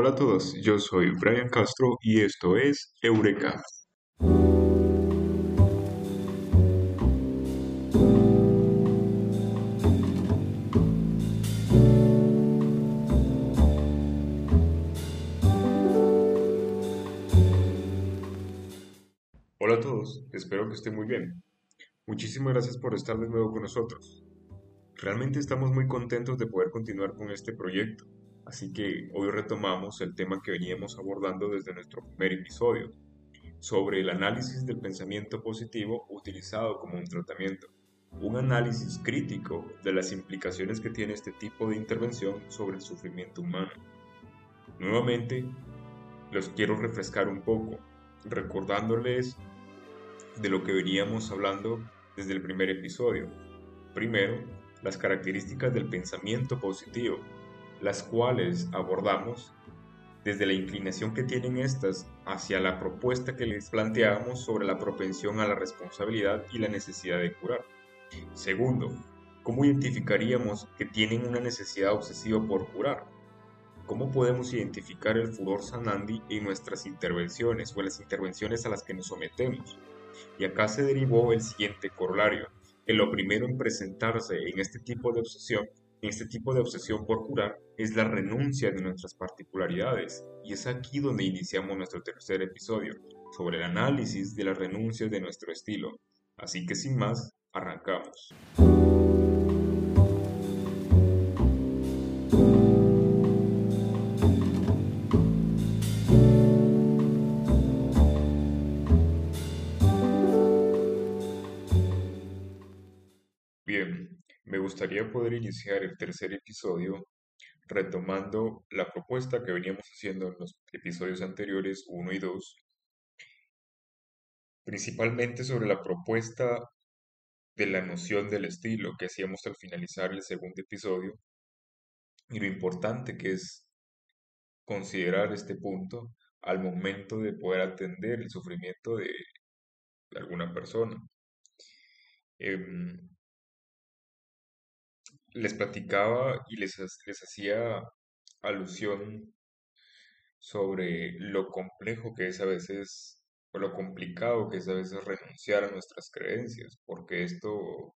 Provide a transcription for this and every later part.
Hola a todos, yo soy Brian Castro y esto es Eureka. Hola a todos, espero que estén muy bien. Muchísimas gracias por estar de nuevo con nosotros. Realmente estamos muy contentos de poder continuar con este proyecto, así que hoy retomamos el tema que veníamos abordando desde nuestro primer episodio, sobre el análisis del pensamiento positivo utilizado como un tratamiento, un análisis crítico de las implicaciones que tiene este tipo de intervención sobre el sufrimiento humano. Nuevamente, los quiero refrescar un poco, recordándoles de lo que veníamos hablando desde el primer episodio. Primero, las características del pensamiento positivo, las cuales abordamos desde la inclinación que tienen estas hacia la propuesta que les planteamos sobre la propensión a la responsabilidad y la necesidad de curar. Segundo, ¿cómo identificaríamos que tienen una necesidad obsesiva por curar? ¿Cómo podemos identificar el furor sanandi en nuestras intervenciones o en las intervenciones a las que nos sometemos? Y acá se derivó el siguiente corolario, que lo primero en presentarse en este tipo de obsesión, este tipo de obsesión por curar, es la renuncia de nuestras particularidades. Y es aquí donde iniciamos nuestro tercer episodio, sobre el análisis de las renuncias de nuestro estilo. Así que sin más, arrancamos. Gustaría poder iniciar el tercer episodio retomando la propuesta que veníamos haciendo en los episodios anteriores 1 y 2, principalmente sobre la propuesta de la noción del estilo que hacíamos al finalizar el segundo episodio y lo importante que es considerar este punto al momento de poder atender el sufrimiento de, alguna persona. Em, les platicaba y les, les hacía alusión sobre lo complejo que es a veces, o lo complicado que es a veces renunciar a nuestras creencias, porque esto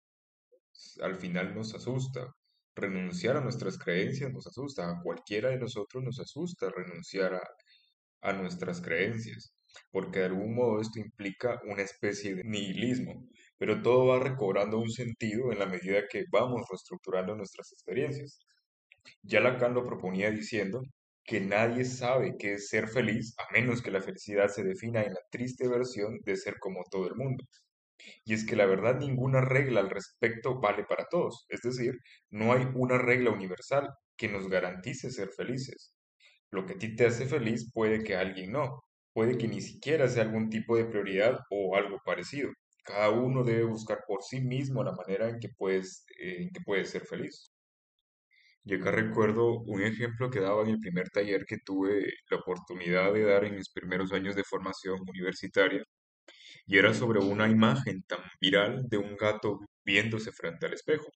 al final nos asusta. Renunciar a nuestras creencias nos asusta, a cualquiera de nosotros nos asusta renunciar a, a nuestras creencias, porque de algún modo esto implica una especie de nihilismo, pero todo va recobrando un sentido en la medida que vamos reestructurando nuestras experiencias. Ya Lacan lo proponía diciendo que nadie sabe qué es ser feliz a menos que la felicidad se defina en la triste versión de ser como todo el mundo. Y es que la verdad ninguna regla al respecto vale para todos, es decir, no hay una regla universal que nos garantice ser felices. Lo que a ti te hace feliz puede que a alguien no, puede que ni siquiera sea algún tipo de prioridad o algo parecido. Cada uno debe buscar por sí mismo la manera en que puedes, que puedes ser feliz. Y acá recuerdo un ejemplo que daba en el primer taller que tuve la oportunidad de dar en mis primeros años de formación universitaria, y era sobre una imagen tan viral de un gato viéndose frente al espejo.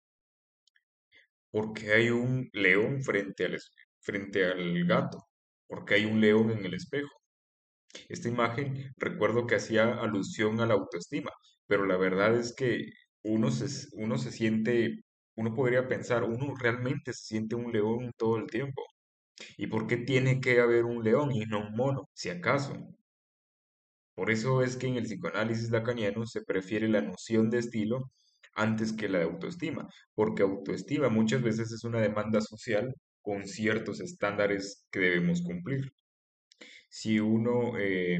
Porque hay un león frente al, frente al gato, porque hay un león en el espejo. Esta imagen recuerdo que hacía alusión a la autoestima, pero la verdad es que uno se, uno se siente, uno podría pensar, uno realmente se siente un león todo el tiempo. ¿Y por qué tiene que haber un león y no un mono, si acaso? Por eso es que en el psicoanálisis lacaniano se prefiere la noción de estilo antes que la de autoestima, porque autoestima muchas veces es una demanda social con ciertos estándares que debemos cumplir. Si uno eh,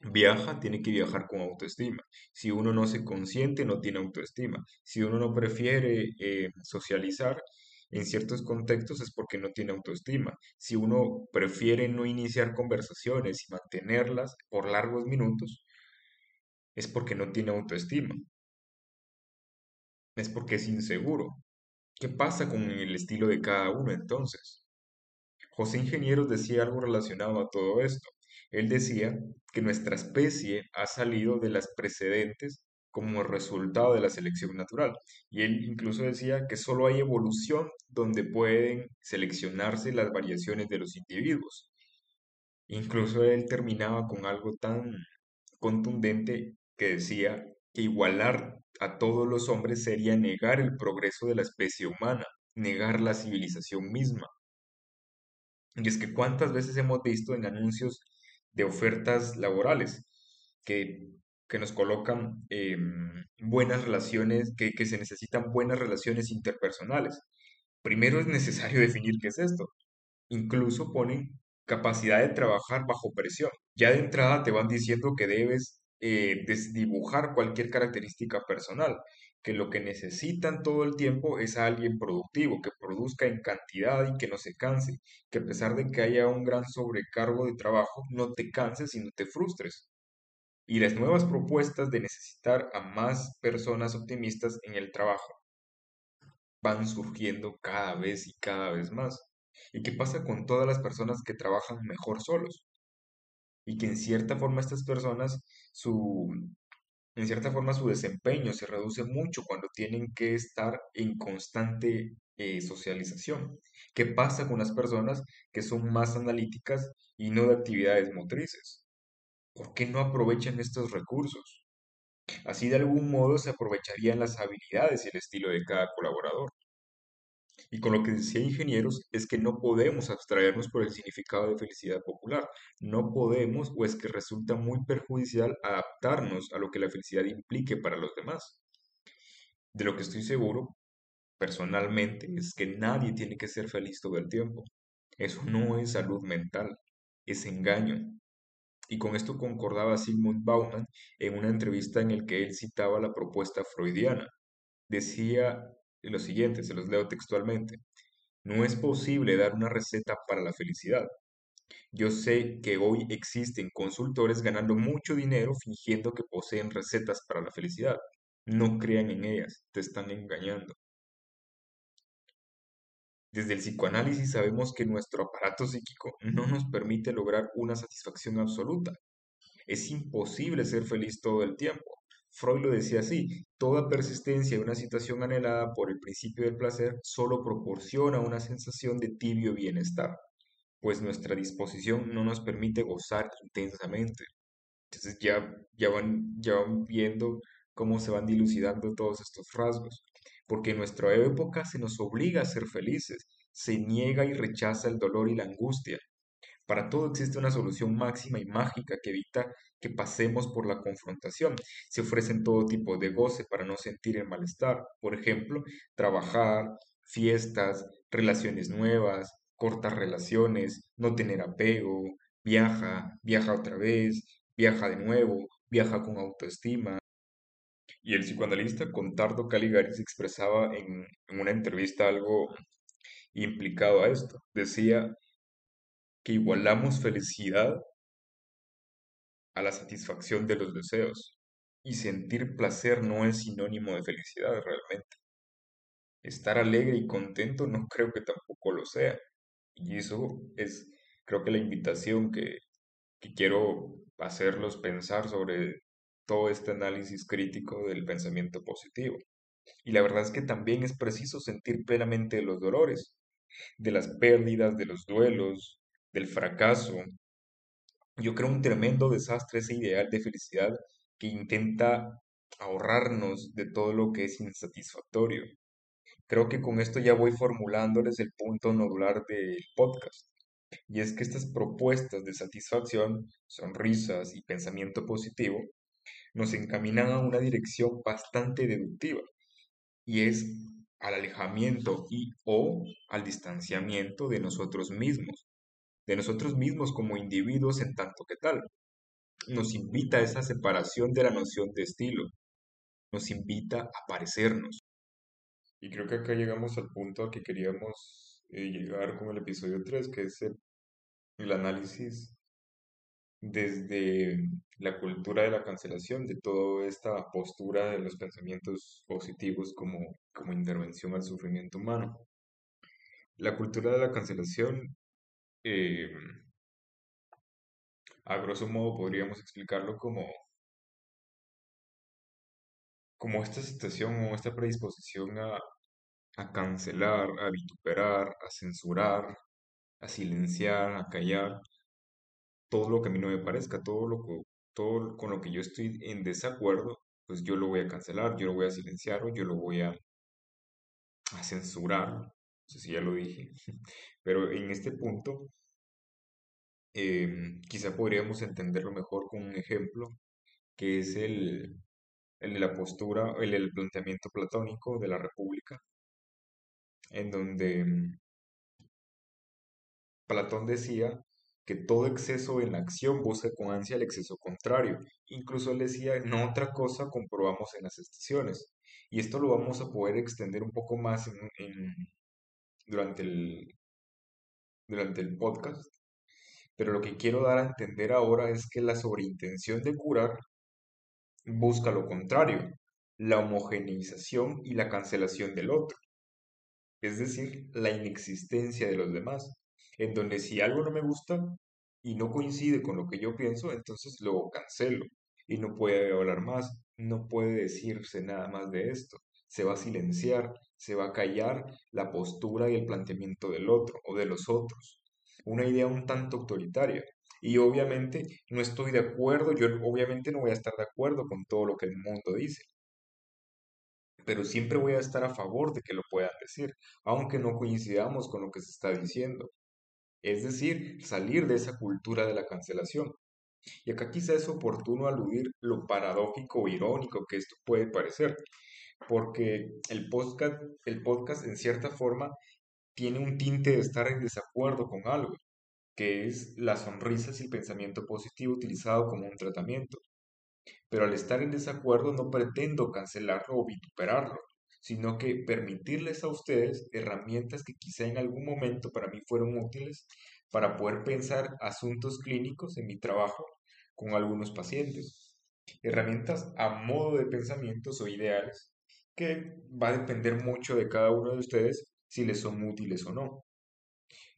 viaja, tiene que viajar con autoestima. Si uno no se consiente, no tiene autoestima. Si uno no prefiere eh, socializar, en ciertos contextos es porque no tiene autoestima. Si uno prefiere no iniciar conversaciones y mantenerlas por largos minutos, es porque no tiene autoestima. Es porque es inseguro. ¿Qué pasa con el estilo de cada uno entonces? José Ingenieros decía algo relacionado a todo esto. Él decía que nuestra especie ha salido de las precedentes como resultado de la selección natural. Y él incluso decía que solo hay evolución donde pueden seleccionarse las variaciones de los individuos. Incluso él terminaba con algo tan contundente que decía que igualar a todos los hombres sería negar el progreso de la especie humana, negar la civilización misma. Y es que cuántas veces hemos visto en anuncios de ofertas laborales que, que nos colocan em, buenas relaciones, que, que se necesitan buenas relaciones interpersonales. Primero es necesario definir qué es esto. Incluso ponen capacidad de trabajar bajo presión. Ya de entrada te van diciendo que debes eh, desdibujar cualquier característica personal, que lo que necesitan todo el tiempo es alguien productivo, que produzca en cantidad y que no se canse, que a pesar de que haya un gran sobrecargo de trabajo, no te canses y no te frustres. Y las nuevas propuestas de necesitar a más personas optimistas en el trabajo van surgiendo cada vez y cada vez más. ¿Y qué pasa con todas las personas que trabajan mejor solos? Y que en cierta forma estas personas, su, en cierta forma su desempeño se reduce mucho cuando tienen que estar en constante eh, socialización. ¿Qué pasa con las personas que son más analíticas y no de actividades motrices? ¿Por qué no aprovechan estos recursos? Así de algún modo se aprovecharían las habilidades y el estilo de cada colaborador. Y con lo que decía ingenieros es que no podemos abstraernos por el significado de felicidad popular. No podemos o es que resulta muy perjudicial adaptarnos a lo que la felicidad implique para los demás. De lo que estoy seguro, personalmente, es que nadie tiene que ser feliz todo el tiempo. Eso no es salud mental, es engaño. Y con esto concordaba Sigmund Bauman en una entrevista en el que él citaba la propuesta freudiana. Decía lo siguiente, se los leo textualmente. No es posible dar una receta para la felicidad. Yo sé que hoy existen consultores ganando mucho dinero fingiendo que poseen recetas para la felicidad. No crean en ellas, te están engañando. Desde el psicoanálisis sabemos que nuestro aparato psíquico no nos permite lograr una satisfacción absoluta. Es imposible ser feliz todo el tiempo. Freud lo decía así, toda persistencia de una situación anhelada por el principio del placer solo proporciona una sensación de tibio bienestar, pues nuestra disposición no nos permite gozar intensamente. Entonces ya, ya, van, ya van viendo cómo se van dilucidando todos estos rasgos, porque en nuestra época se nos obliga a ser felices, se niega y rechaza el dolor y la angustia, para todo existe una solución máxima y mágica que evita que pasemos por la confrontación. Se ofrecen todo tipo de goce para no sentir el malestar. Por ejemplo, trabajar, fiestas, relaciones nuevas, cortas relaciones, no tener apego, viaja, viaja otra vez, viaja de nuevo, viaja con autoestima. Y el psicoanalista Contardo Caligaris expresaba en, en una entrevista algo implicado a esto. Decía, que igualamos felicidad a la satisfacción de los deseos. Y sentir placer no es sinónimo de felicidad realmente. Estar alegre y contento no creo que tampoco lo sea. Y eso es, creo que la invitación que, quiero hacerlos pensar sobre todo este análisis crítico del pensamiento positivo. Y la verdad es que también es preciso sentir plenamente los dolores, de las pérdidas, de los duelos, del fracaso. Yo creo un tremendo desastre ese ideal de felicidad que intenta ahorrarnos de todo lo que es insatisfactorio. Creo que con esto ya voy formulándoles el punto nodular del podcast. Y es que estas propuestas de satisfacción, sonrisas y pensamiento positivo nos encaminan a una dirección bastante deductiva. Y es al alejamiento y o al distanciamiento de nosotros mismos, de nosotros mismos como individuos en tanto que tal. Nos invita a esa separación de la noción de estilo, nos invita a parecernos. Y creo que acá llegamos al punto a que queríamos eh, llegar con el episodio 3, que es el, el análisis desde la cultura de la cancelación, de toda esta postura de los pensamientos positivos como, como intervención al sufrimiento humano. La cultura de la cancelación eh, a grosso modo podríamos explicarlo como como esta situación o esta predisposición a, cancelar, a vituperar, a censurar, a silenciar, a callar, todo lo que a mí no me parezca, todo lo con lo que yo estoy en desacuerdo, pues yo lo voy a cancelar, yo lo voy a silenciar o yo lo voy a censurar. No sé si ya lo dije, pero en este punto em, quizá podríamos entenderlo mejor con un ejemplo, que es el, de la postura, el planteamiento platónico de la República, en donde em, Platón decía que todo exceso en la acción busca con ansia el exceso contrario. Incluso él decía, no otra cosa comprobamos en las estaciones. Y esto lo vamos a poder extender un poco más en- durante el, durante el podcast. Pero lo que quiero dar a entender ahora es que la sobreintención de curar busca lo contrario, la homogeneización y la cancelación del otro. es decir, la inexistencia de los demás, en donde si algo no me gusta y no coincide con lo que yo pienso, entonces lo cancelo y no puede hablar más, no puede decirse nada más de esto, se va a silenciar, se va a callar la postura y el planteamiento del otro o de los otros, una idea un tanto autoritaria. Y obviamente no estoy de acuerdo, yo obviamente no voy a estar de acuerdo con todo lo que el mundo dice, pero siempre voy a estar a favor de que lo puedan decir, aunque no coincidamos con lo que se está diciendo. Es decir, salir de esa cultura de la cancelación. Y acá quizá es oportuno aludir lo paradójico o irónico que esto puede parecer, porque el podcast, el podcast en cierta forma tiene un tinte de estar en desacuerdo con algo, que es la sonrisa y el pensamiento positivo utilizado como un tratamiento pero al estar en desacuerdo no pretendo cancelarlo o vituperarlo, sino que permitirles a ustedes herramientas que quizá en algún momento para mí fueron útiles para poder pensar asuntos clínicos en mi trabajo con algunos pacientes. Herramientas a modo de pensamientos o ideales que va a depender mucho de cada uno de ustedes si les son útiles o no.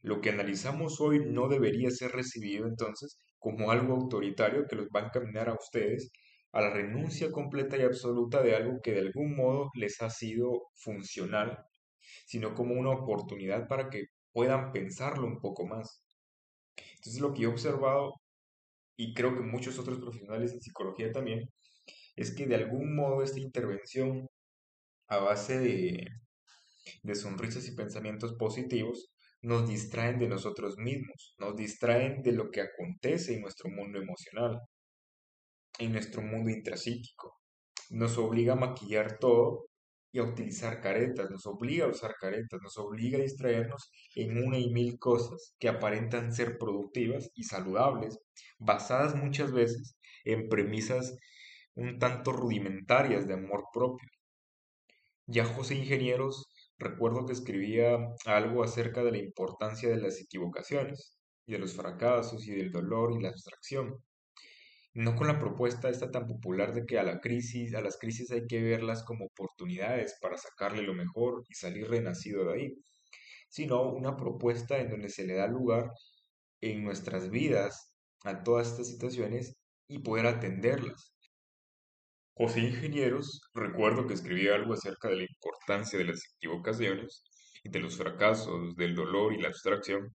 Lo que analizamos hoy no debería ser recibido entonces como algo autoritario que los va a encaminar a ustedes a la renuncia completa y absoluta de algo que de algún modo les ha sido funcional, sino como una oportunidad para que puedan pensarlo un poco más. Entonces lo que he observado, y creo que muchos otros profesionales en psicología también, es que de algún modo esta intervención a base de, de sonrisas y pensamientos positivos nos distraen de nosotros mismos, nos distraen de lo que acontece en nuestro mundo emocional, en nuestro mundo intrapsíquico. Nos obliga a maquillar todo y a utilizar caretas, nos obliga a usar caretas, nos obliga a distraernos en una y mil cosas que aparentan ser productivas y saludables, basadas muchas veces en premisas un tanto rudimentarias de amor propio. Ya José Ingenieros recuerdo que escribía algo acerca de la importancia de las equivocaciones, y de los fracasos, y del dolor y la abstracción. No con la propuesta esta tan popular de que a la crisis, a las crisis hay que verlas como oportunidades para sacarle lo mejor y salir renacido de ahí, sino una propuesta en donde se le da lugar en nuestras vidas a todas estas situaciones y poder atenderlas. José Ingenieros, recuerdo que escribía algo acerca de la importancia de las equivocaciones y de los fracasos, del dolor y la abstracción,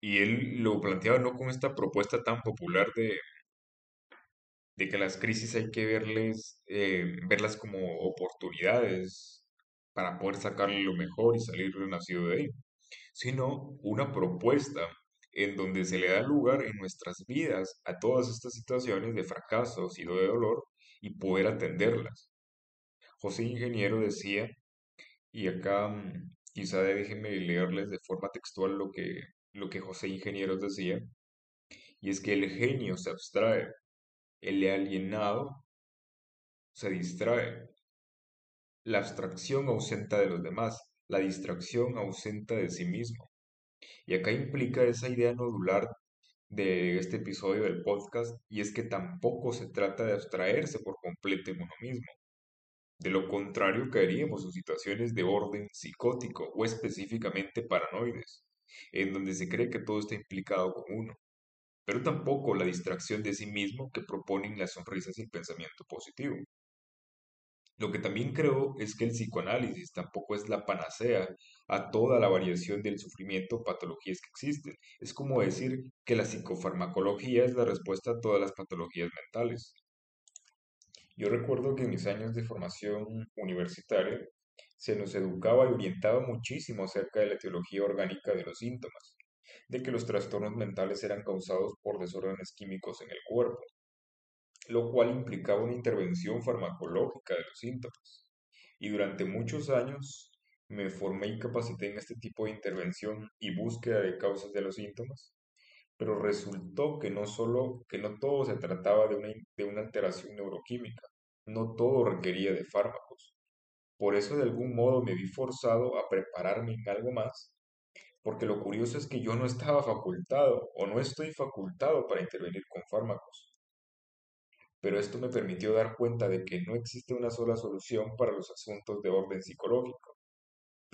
y él lo planteaba no con esta propuesta tan popular de, de que las crisis hay que verles, eh, verlas como oportunidades para poder sacarle lo mejor y salir renacido de ahí, sino una propuesta en donde se le da lugar en nuestras vidas a todas estas situaciones de fracasos y de dolor y poder atenderlas. José Ingeniero decía, y acá mm, quizá déjenme leerles de forma textual lo que, lo que José Ingenieros decía, y es que el genio se abstrae, el alienado se distrae, la abstracción ausenta de los demás, la distracción ausenta de sí mismo. Y acá implica esa idea nodular de este episodio del podcast y es que tampoco se trata de abstraerse por completo en uno mismo. De lo contrario, caeríamos en situaciones de orden psicótico o específicamente paranoides, en donde se cree que todo está implicado con uno. pero tampoco la distracción de sí mismo que proponen las sonrisas y el pensamiento positivo. Lo que también creo es que el psicoanálisis tampoco es la panacea a toda la variación del sufrimiento o patologías que existen. Es como decir que la psicofarmacología es la respuesta a todas las patologías mentales. Yo recuerdo que en mis años de formación universitaria se nos educaba y orientaba muchísimo acerca de la etiología orgánica de los síntomas, de que los trastornos mentales eran causados por desórdenes químicos en el cuerpo, lo cual implicaba una intervención farmacológica de los síntomas. Y durante muchos años me formé y capacité en este tipo de intervención y búsqueda de causas de los síntomas, pero resultó que no solo, que no todo se trataba de una, de una alteración neuroquímica, no todo requería de fármacos. Por eso de algún modo me vi forzado a prepararme en algo más, porque lo curioso es que yo no estaba facultado o no estoy facultado para intervenir con fármacos pero esto me permitió dar cuenta de que no existe una sola solución para los asuntos de orden psicológico,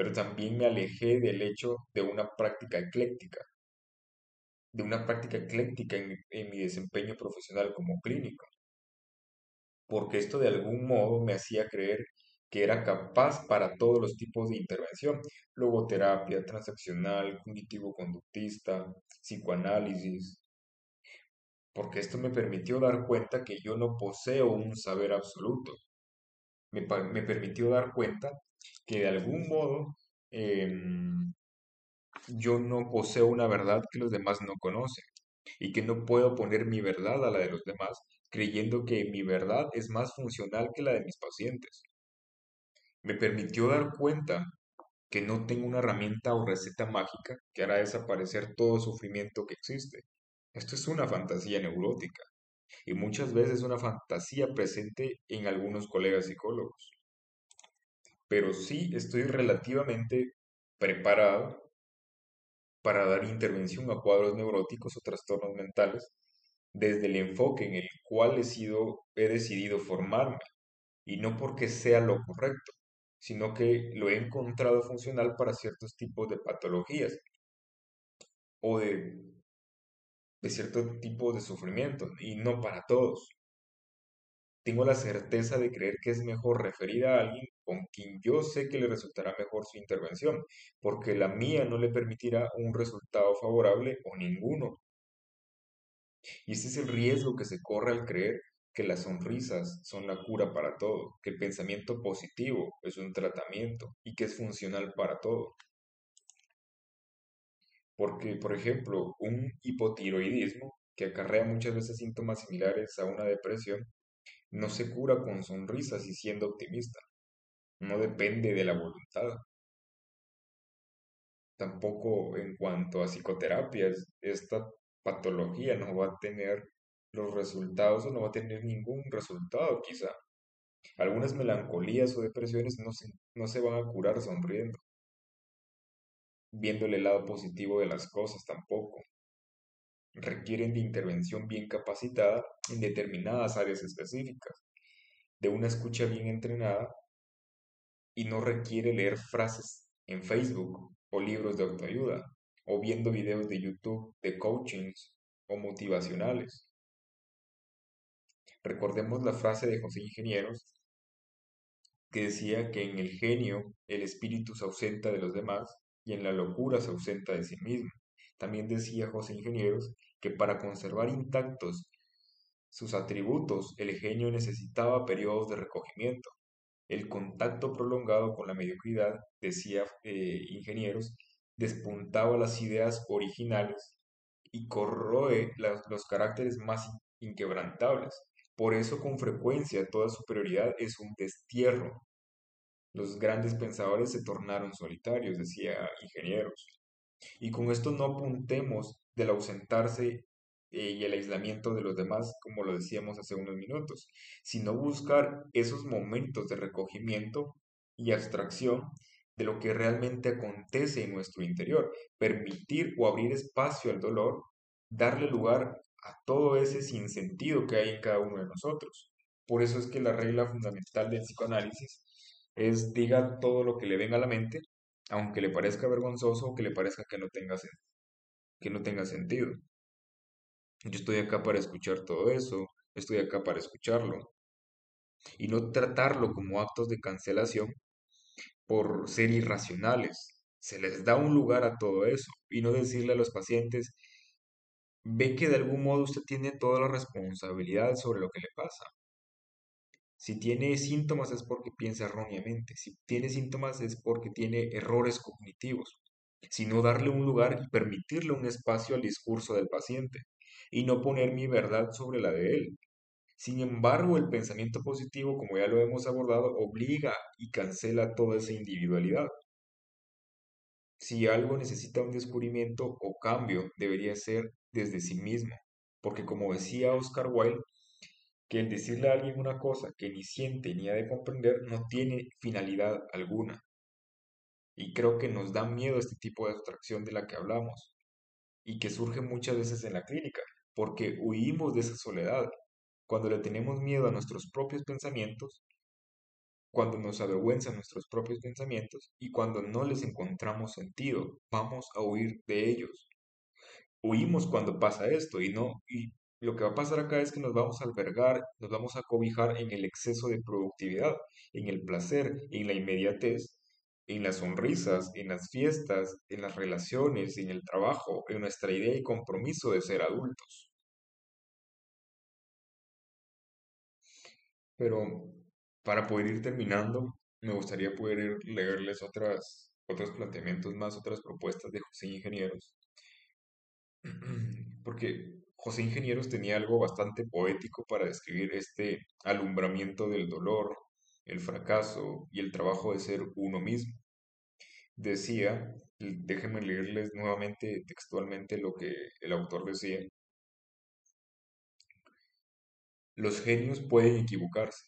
pero también me alejé del hecho de una práctica ecléctica, de una práctica ecléctica en, mi desempeño profesional como clínico, porque esto de algún modo me hacía creer que era capaz para todos los tipos de intervención, logoterapia, transaccional, cognitivo-conductista, psicoanálisis, porque esto me permitió dar cuenta que yo no poseo un saber absoluto. Me, permitió dar cuenta que de algún modo em, yo no poseo una verdad que los demás no conocen y que no puedo poner mi verdad a la de los demás creyendo que mi verdad es más funcional que la de mis pacientes. Me permitió dar cuenta que no tengo una herramienta o receta mágica que hará desaparecer todo sufrimiento que existe esto es una fantasía neurótica y muchas veces una fantasía presente en algunos colegas psicólogos. Pero sí estoy relativamente preparado para dar intervención a cuadros neuróticos o trastornos mentales desde el enfoque en el cual he, sido, he decidido formarme y no porque sea lo correcto, sino que lo he encontrado funcional para ciertos tipos de patologías o de de cierto tipo de sufrimiento y no para todos. Tengo la certeza de creer que es mejor referir a alguien con quien yo sé que le resultará mejor su intervención, porque la mía no le permitirá un resultado favorable o ninguno. Y ese es el riesgo que se corre al creer que las sonrisas son la cura para todo, que el pensamiento positivo es un tratamiento y que es funcional para todo. Porque, por ejemplo, un hipotiroidismo, que acarrea muchas veces síntomas similares a una depresión, no se cura con sonrisas y siendo optimista. No depende de la voluntad. Tampoco en cuanto a psicoterapias, esta patología no va a tener los resultados o no va a tener ningún resultado quizá. Algunas melancolías o depresiones no se, no se van a curar sonriendo viendo el lado positivo de las cosas tampoco. Requieren de intervención bien capacitada en determinadas áreas específicas, de una escucha bien entrenada y no requiere leer frases en Facebook o libros de autoayuda o viendo videos de YouTube de coachings o motivacionales. Recordemos la frase de José Ingenieros que decía que en el genio el espíritu se ausenta de los demás y en la locura se ausenta de sí mismo. También decía José Ingenieros que para conservar intactos sus atributos, el genio necesitaba periodos de recogimiento. El contacto prolongado con la mediocridad, decía eh, Ingenieros, despuntaba las ideas originales y corroe los caracteres más inquebrantables. Por eso con frecuencia toda superioridad es un destierro, los grandes pensadores se tornaron solitarios, decía ingenieros. Y con esto no apuntemos del ausentarse eh, y el aislamiento de los demás, como lo decíamos hace unos minutos, sino buscar esos momentos de recogimiento y abstracción de lo que realmente acontece en nuestro interior, permitir o abrir espacio al dolor, darle lugar a todo ese sinsentido que hay en cada uno de nosotros. Por eso es que la regla fundamental del psicoanálisis es diga todo lo que le venga a la mente, aunque le parezca vergonzoso o que le parezca que no tenga, que no tenga sentido. Yo estoy acá para escuchar todo eso, estoy acá para escucharlo y no tratarlo como actos de cancelación por ser irracionales. Se les da un lugar a todo eso y no decirle a los pacientes, ve que de algún modo usted tiene toda la responsabilidad sobre lo que le pasa. Si tiene síntomas es porque piensa erróneamente. Si tiene síntomas es porque tiene errores cognitivos. Sino darle un lugar y permitirle un espacio al discurso del paciente y no poner mi verdad sobre la de él. Sin embargo, el pensamiento positivo, como ya lo hemos abordado, obliga y cancela toda esa individualidad. Si algo necesita un descubrimiento o cambio, debería ser desde sí mismo, porque como decía Oscar Wilde, que el decirle a alguien una cosa que ni siente ni ha de comprender no tiene finalidad alguna. Y creo que nos da miedo este tipo de abstracción de la que hablamos y que surge muchas veces en la clínica, porque huimos de esa soledad. Cuando le tenemos miedo a nuestros propios pensamientos, cuando nos avergüenzan nuestros propios pensamientos y cuando no les encontramos sentido, vamos a huir de ellos. Huimos cuando pasa esto y no lo que va a pasar acá es que nos vamos a albergar, nos vamos a cobijar en el exceso de productividad, en el placer, en la inmediatez, en las sonrisas, en las fiestas, en las relaciones, en el trabajo, en nuestra idea y compromiso de ser adultos. Pero para poder ir terminando, me gustaría poder leerles otras, otros planteamientos más, otras propuestas de José Ingenieros. Porque José Ingenieros tenía algo bastante poético para describir este alumbramiento del dolor, el fracaso y el trabajo de ser uno mismo. Decía, déjenme leerles nuevamente textualmente lo que el autor decía, los genios pueden equivocarse,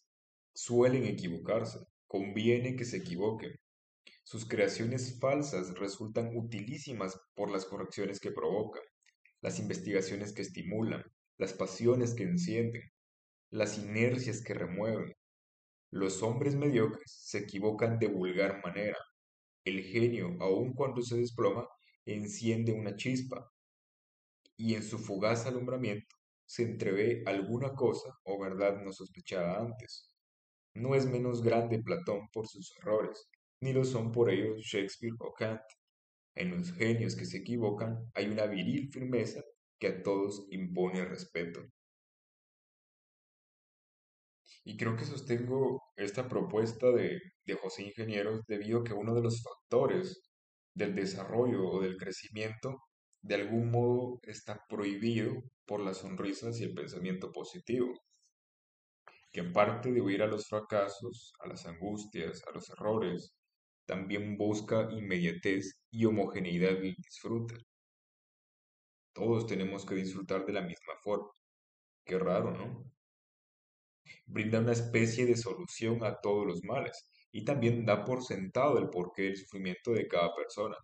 suelen equivocarse, conviene que se equivoquen. Sus creaciones falsas resultan utilísimas por las correcciones que provocan, las investigaciones que estimulan, las pasiones que encienden, las inercias que remueven. Los hombres mediocres se equivocan de vulgar manera. El genio, aun cuando se desploma, enciende una chispa, y en su fugaz alumbramiento se entrevé alguna cosa o verdad no sospechada antes. No es menos grande Platón por sus errores, ni lo son por ellos Shakespeare o Kant. En los genios que se equivocan hay una viril firmeza que a todos impone respeto. Y creo que sostengo esta propuesta de, José Ingenieros debido a que uno de los factores del desarrollo o del crecimiento de algún modo está prohibido por las sonrisas y el pensamiento positivo que en parte de huir a los fracasos, a las angustias, a los errores, también busca inmediatez y homogeneidad del disfrute. Todos tenemos que disfrutar de la misma forma. Qué raro, ¿no? Brinda una especie de solución a todos los males y también da por sentado el porqué del sufrimiento de cada persona.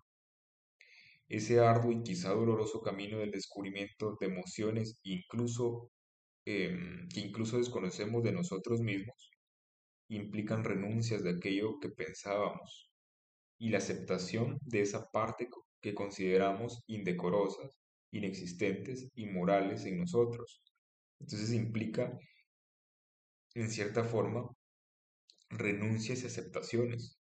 Ese arduo y quizá doloroso camino del descubrimiento de emociones, incluso Em, que incluso desconocemos de nosotros mismos, implican renuncias de aquello que pensábamos y la aceptación de esa parte que consideramos indecorosas, inexistentes, inmorales en nosotros. Entonces implica, en cierta forma, renuncias y aceptaciones.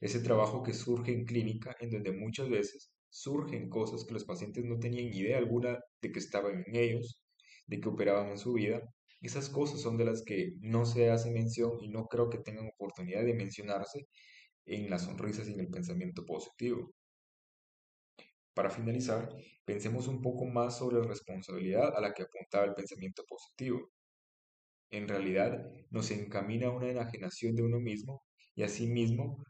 Ese trabajo que surge en clínica, en donde muchas veces surgen cosas que los pacientes no tenían idea alguna de que estaban en ellos, de que operaban en su vida. Esas cosas son de las que no se hace mención y no creo que tengan oportunidad de mencionarse en las sonrisas y en el pensamiento positivo. Para finalizar, pensemos un poco más sobre la responsabilidad a la que apuntaba el pensamiento positivo. En realidad, nos encamina a una enajenación de uno mismo y asimismo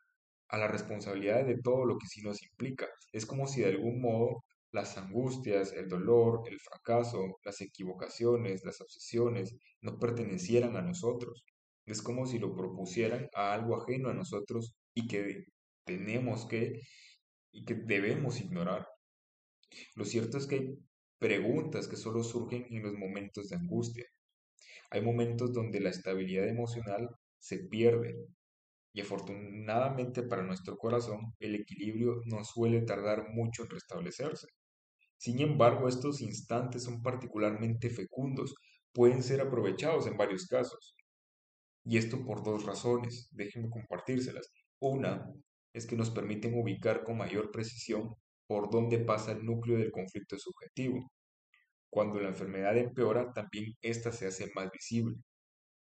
a la responsabilidad de todo lo que sí nos implica. Es como si de algún modo las angustias, el dolor, el fracaso, las equivocaciones, las obsesiones no pertenecieran a nosotros. Es como si lo propusieran a algo ajeno a nosotros y que tenemos que y que debemos ignorar. Lo cierto es que hay preguntas que solo surgen en los momentos de angustia. Hay momentos donde la estabilidad emocional se pierde y afortunadamente para nuestro corazón el equilibrio no suele tardar mucho en restablecerse. Sin embargo, estos instantes son particularmente fecundos, pueden ser aprovechados en varios casos. Y esto por dos razones, déjenme compartírselas. Una es que nos permiten ubicar con mayor precisión por dónde pasa el núcleo del conflicto subjetivo. Cuando la enfermedad empeora, también ésta se hace más visible.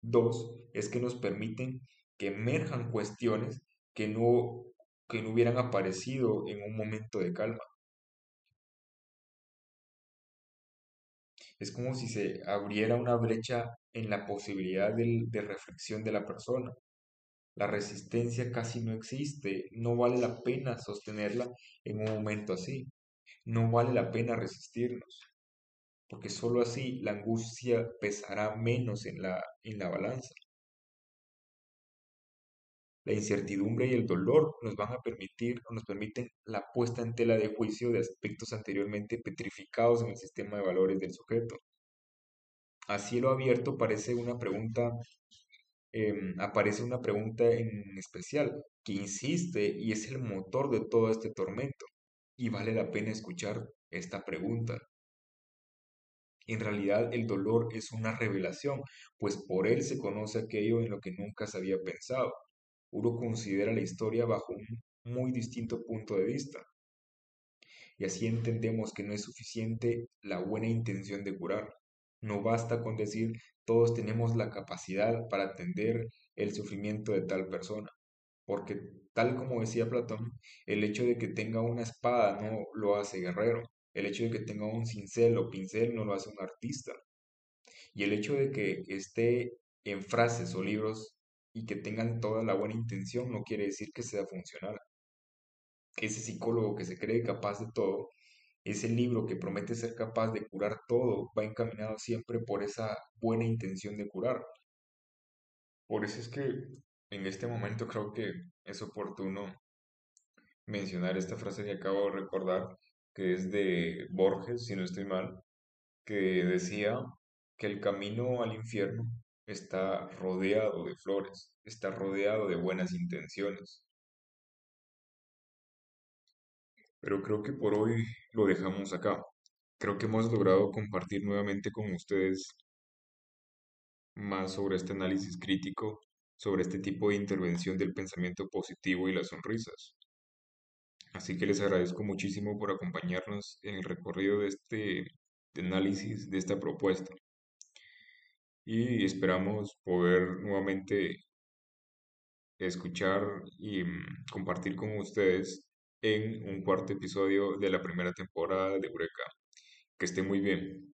Dos, es que nos permiten que emerjan cuestiones que no, que no hubieran aparecido en un momento de calma. Es como si se abriera una brecha en la posibilidad de, de reflexión de la persona. La resistencia casi no existe, no vale la pena sostenerla en un momento así, no vale la pena resistirnos, porque sólo así la angustia pesará menos en la, en la balanza. La incertidumbre y el dolor nos van a permitir o nos permiten la puesta en tela de juicio de aspectos anteriormente petrificados en el sistema de valores del sujeto. A cielo abierto parece una pregunta, em, aparece una pregunta en especial que insiste y es el motor de todo este tormento. Y vale la pena escuchar esta pregunta. En realidad el dolor es una revelación, pues por él se conoce aquello en lo que nunca se había pensado. Uno considera la historia bajo un muy distinto punto de vista. Y así entendemos que no es suficiente la buena intención de curar. No basta con decir todos tenemos la capacidad para atender el sufrimiento de tal persona, porque tal como decía Platón, el hecho de que tenga una espada no lo hace guerrero, el hecho de que tenga un cincel o pincel no lo hace un artista, y el hecho de que esté en frases o libros y que tengan toda la buena intención no quiere decir que sea funcional. Ese psicólogo que se cree capaz de todo, ese libro que promete ser capaz de curar todo, va encaminado siempre por esa buena intención de curar. Por eso es que en este momento creo que es oportuno mencionar esta frase que acabo de recordar, que es de Borges, si no estoy mal, que decía que el camino al infierno está rodeado de flores, está rodeado de buenas intenciones. Pero creo que por hoy lo dejamos acá. Creo que hemos logrado compartir nuevamente con ustedes más sobre este análisis crítico, sobre este tipo de intervención del pensamiento positivo y las sonrisas. Así que les agradezco muchísimo por acompañarnos en el recorrido de este análisis, de esta propuesta y esperamos poder nuevamente escuchar y mm, compartir con ustedes en un cuarto episodio de la primera temporada de Eureka. Que esté muy bien.